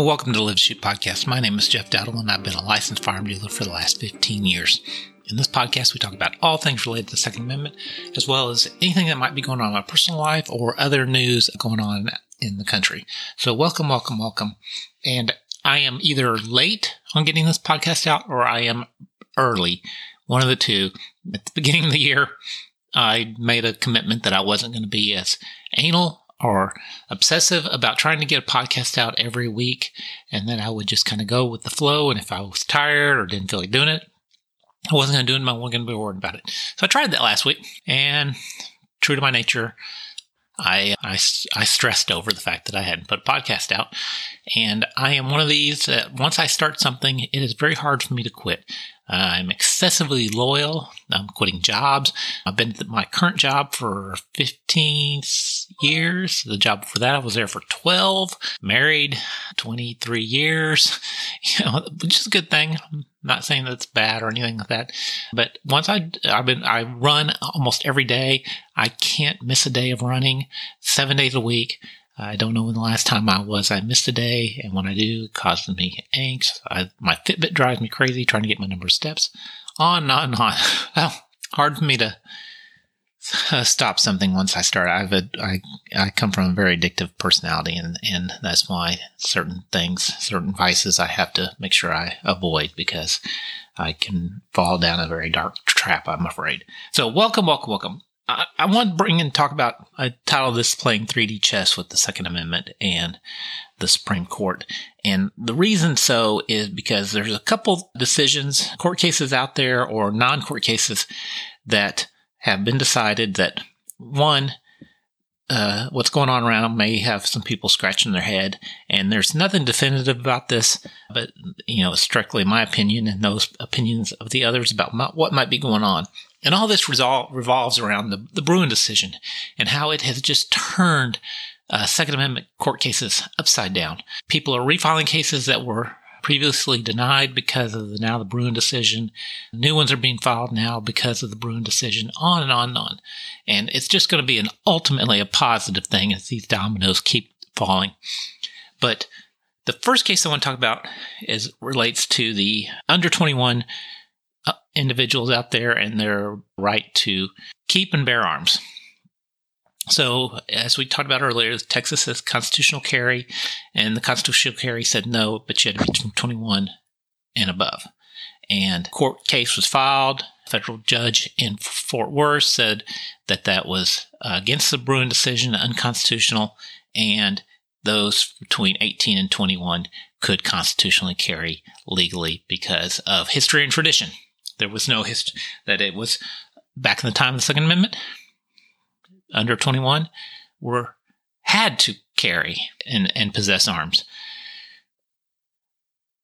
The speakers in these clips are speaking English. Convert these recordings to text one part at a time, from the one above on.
Well, welcome to the Live Shoot Podcast. My name is Jeff Dowdle, and I've been a licensed firearm dealer for the last 15 years. In this podcast, we talk about all things related to the Second Amendment, as well as anything that might be going on in my personal life or other news going on in the country. So, welcome, welcome, welcome. And I am either late on getting this podcast out or I am early, one of the two. At the beginning of the year, I made a commitment that I wasn't going to be as anal or obsessive about trying to get a podcast out every week. And then I would just kind of go with the flow. And if I was tired or didn't feel like doing it, I wasn't going to do it. And I wasn't going to be worried about it. So I tried that last week. And true to my nature, I, I, I stressed over the fact that I hadn't put a podcast out. And I am one of these that once I start something, it is very hard for me to quit. I'm excessively loyal. I'm quitting jobs. I've been at my current job for 15 years. The job for that, I was there for 12. Married 23 years, you know, which is a good thing. I'm not saying that's bad or anything like that. But once I, I've been, I run almost every day. I can't miss a day of running seven days a week. I don't know when the last time I was. I missed a day, and when I do, it causes me angst. I, my Fitbit drives me crazy trying to get my number of steps. On and on and on. Well, hard for me to uh, stop something once I start. I've a, I, I come from a very addictive personality, and, and that's why certain things, certain vices, I have to make sure I avoid because I can fall down a very dark trap. I'm afraid. So, welcome, welcome, welcome. I, I want to bring and talk about. I title this "Playing 3D Chess with the Second Amendment and the Supreme Court," and the reason so is because there's a couple decisions, court cases out there, or non-court cases that have been decided that one. Uh, what's going on around may have some people scratching their head, and there's nothing definitive about this, but you know, strictly my opinion and those opinions of the others about my, what might be going on. And all this resol- revolves around the, the Bruen decision and how it has just turned uh, Second Amendment court cases upside down. People are refiling cases that were previously denied because of the, now the Bruen decision. New ones are being filed now because of the Bruen decision, on and on and on. And it's just going to be an ultimately a positive thing as these dominoes keep falling. But the first case I want to talk about is relates to the under 21 uh, individuals out there and their right to keep and bear arms. So, as we talked about earlier, Texas has constitutional carry, and the constitutional carry said no, but you had to be 21 and above. And court case was filed. Federal judge in Fort Worth said that that was against the Bruen decision, unconstitutional, and those between 18 and 21 could constitutionally carry legally because of history and tradition. There was no history that it was back in the time of the Second Amendment. Under 21 were had to carry and, and possess arms.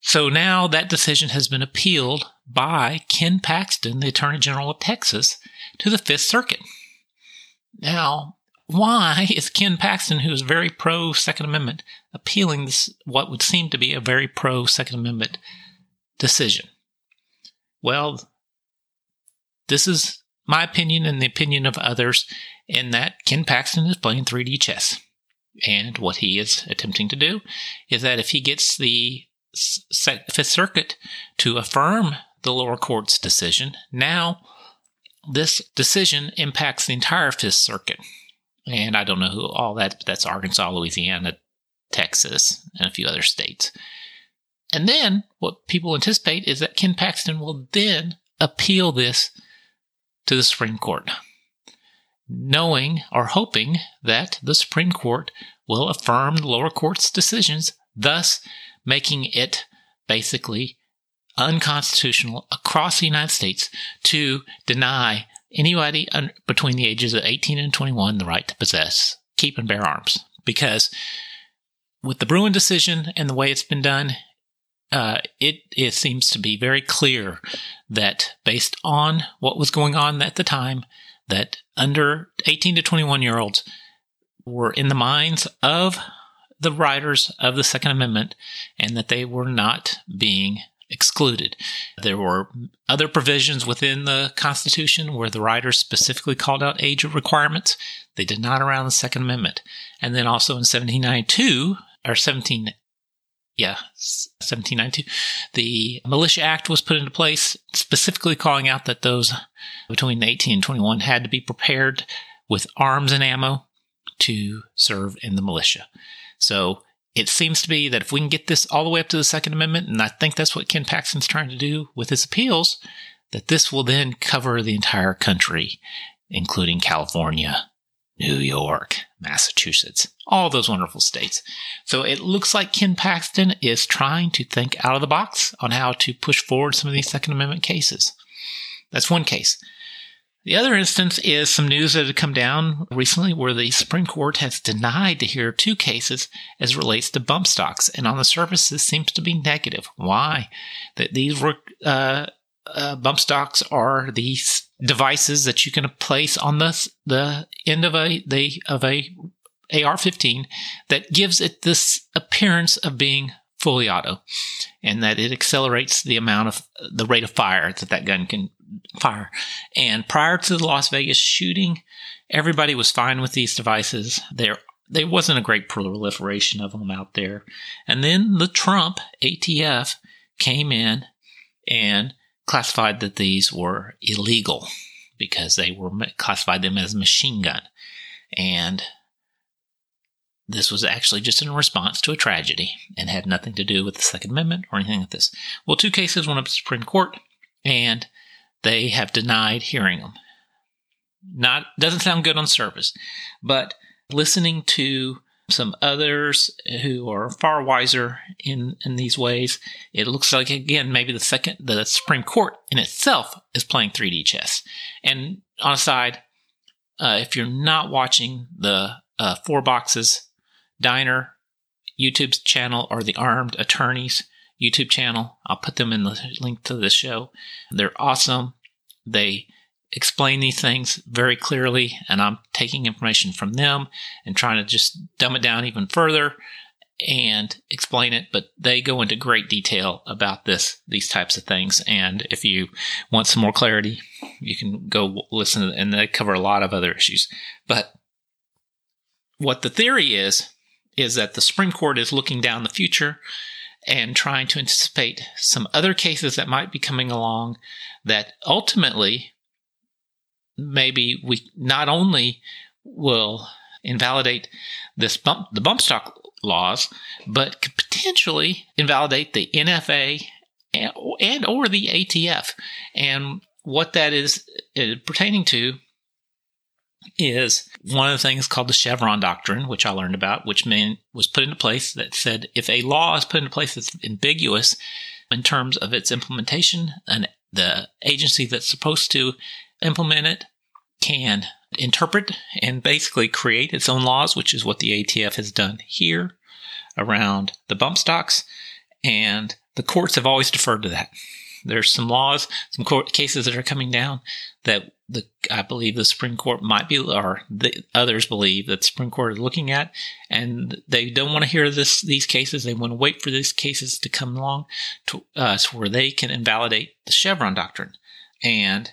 So now that decision has been appealed by Ken Paxton, the Attorney General of Texas, to the Fifth Circuit. Now, why is Ken Paxton, who is very pro Second Amendment, appealing this what would seem to be a very pro Second Amendment decision? Well, this is my opinion and the opinion of others, in that Ken Paxton is playing 3D chess. And what he is attempting to do is that if he gets the Fifth Circuit to affirm the lower court's decision, now this decision impacts the entire Fifth Circuit. And I don't know who all that, but that's Arkansas, Louisiana, Texas, and a few other states. And then what people anticipate is that Ken Paxton will then appeal this to the Supreme Court, knowing or hoping that the Supreme Court will affirm the lower court's decisions, thus making it basically unconstitutional across the United States to deny anybody between the ages of 18 and 21 the right to possess, keep, and bear arms. Because with the Bruen decision and the way it's been done, uh, it, it seems to be very clear that based on what was going on at the time, that under 18 to 21 year olds were in the minds of the writers of the Second Amendment and that they were not being excluded. There were other provisions within the Constitution where the writers specifically called out age requirements. They did not around the Second Amendment. And then also in 1792 or 17 yeah, 1792, the Militia Act was put into place, specifically calling out that those between 18 and 21 had to be prepared with arms and ammo to serve in the militia. So it seems to be that if we can get this all the way up to the Second Amendment, and I think that's what Ken Paxton's trying to do with his appeals, that this will then cover the entire country, including California, New York, Massachusetts, all those wonderful states. So it looks like Ken Paxton is trying to think out of the box on how to push forward some of these Second Amendment cases. That's one case. The other instance is some news that had come down recently where the Supreme Court has denied to hear two cases as relates to bump stocks. And on the surface, this seems to be negative. Why? That these were, uh, uh, bump stocks are these devices that you can place on the, the end of a, the, of a AR-15 that gives it this appearance of being fully auto and that it accelerates the amount of the rate of fire that that gun can fire. And prior to the Las Vegas shooting, everybody was fine with these devices. There, there wasn't a great proliferation of them out there. And then the Trump ATF came in and classified that these were illegal because they were classified them as machine gun. And this was actually just in response to a tragedy and had nothing to do with the Second Amendment or anything like this. Well, two cases went up to the Supreme Court, and they have denied hearing them. Not doesn't sound good on the surface, but listening to some others who are far wiser in in these ways, it looks like again maybe the second the Supreme Court in itself is playing 3D chess. And on a side, uh, if you're not watching the uh, Four Boxes Diner YouTube channel or the Armed Attorneys YouTube channel. I'll put them in the link to the show. They're awesome. They explain these things very clearly, and I'm taking information from them and trying to just dumb it down even further and explain it. But they go into great detail about this, these types of things. And if you want some more clarity, you can go listen, and they cover a lot of other issues. But what the theory is, is that the Supreme Court is looking down the future and trying to anticipate some other cases that might be coming along that ultimately maybe we not only will invalidate this bump the bump stock laws, but could potentially invalidate the NFA and, and or the ATF. And what that is uh, pertaining to is one of the things called the Chevron doctrine, which I learned about, which was put into place that said if a law is put into place that's ambiguous in terms of its implementation, and the agency that's supposed to implement it can interpret and basically create its own laws, which is what the ATF has done here around the bump stocks. And the courts have always deferred to that. There's some laws, some court cases that are coming down that the I believe the Supreme Court might be, or the others believe that the Supreme Court is looking at, and they don't want to hear this these cases. They want to wait for these cases to come along to us uh, where they can invalidate the Chevron doctrine, and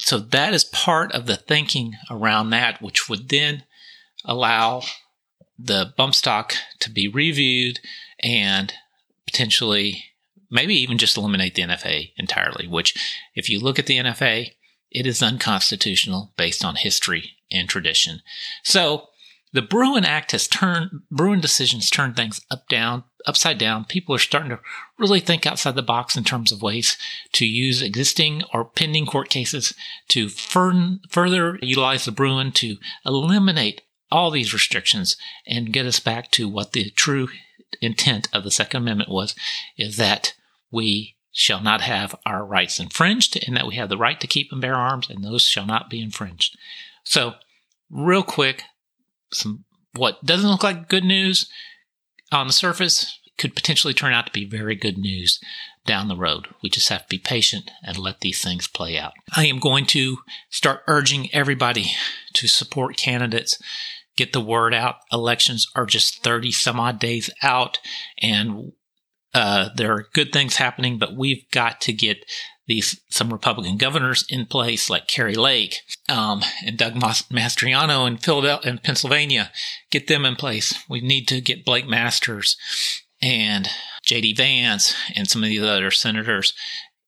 so that is part of the thinking around that, which would then allow the bump stock to be reviewed and potentially maybe even just eliminate the NFA entirely. Which, if you look at the NFA it is unconstitutional based on history and tradition. So the Bruen Act has turned Bruen decisions turned things up down upside down. People are starting to really think outside the box in terms of ways to use existing or pending court cases to fur- further utilize the Bruen to eliminate all these restrictions and get us back to what the true intent of the Second Amendment was is that we shall not have our rights infringed, and that we have the right to keep and bear arms, and those shall not be infringed. So, real quick, some what doesn't look like good news on the surface could potentially turn out to be very good news down the road. We just have to be patient and let these things play out. I am going to start urging everybody to support candidates. Get the word out. Elections are just 30 some odd days out, and uh, there are good things happening, but we've got to get these some Republican governors in place, like Kari Lake um, and Doug Mastriano in Philadelphia and Pennsylvania. Get them in place. We need to get Blake Masters and J.D. Vance and some of these other senators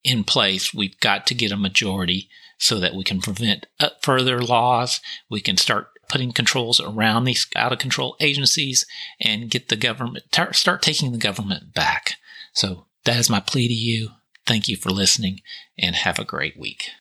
in place. We've got to get a majority so that we can prevent further laws. We can start putting controls around these out of control agencies and get the government, start taking the government back. So that is my plea to you. Thank you for listening and have a great week.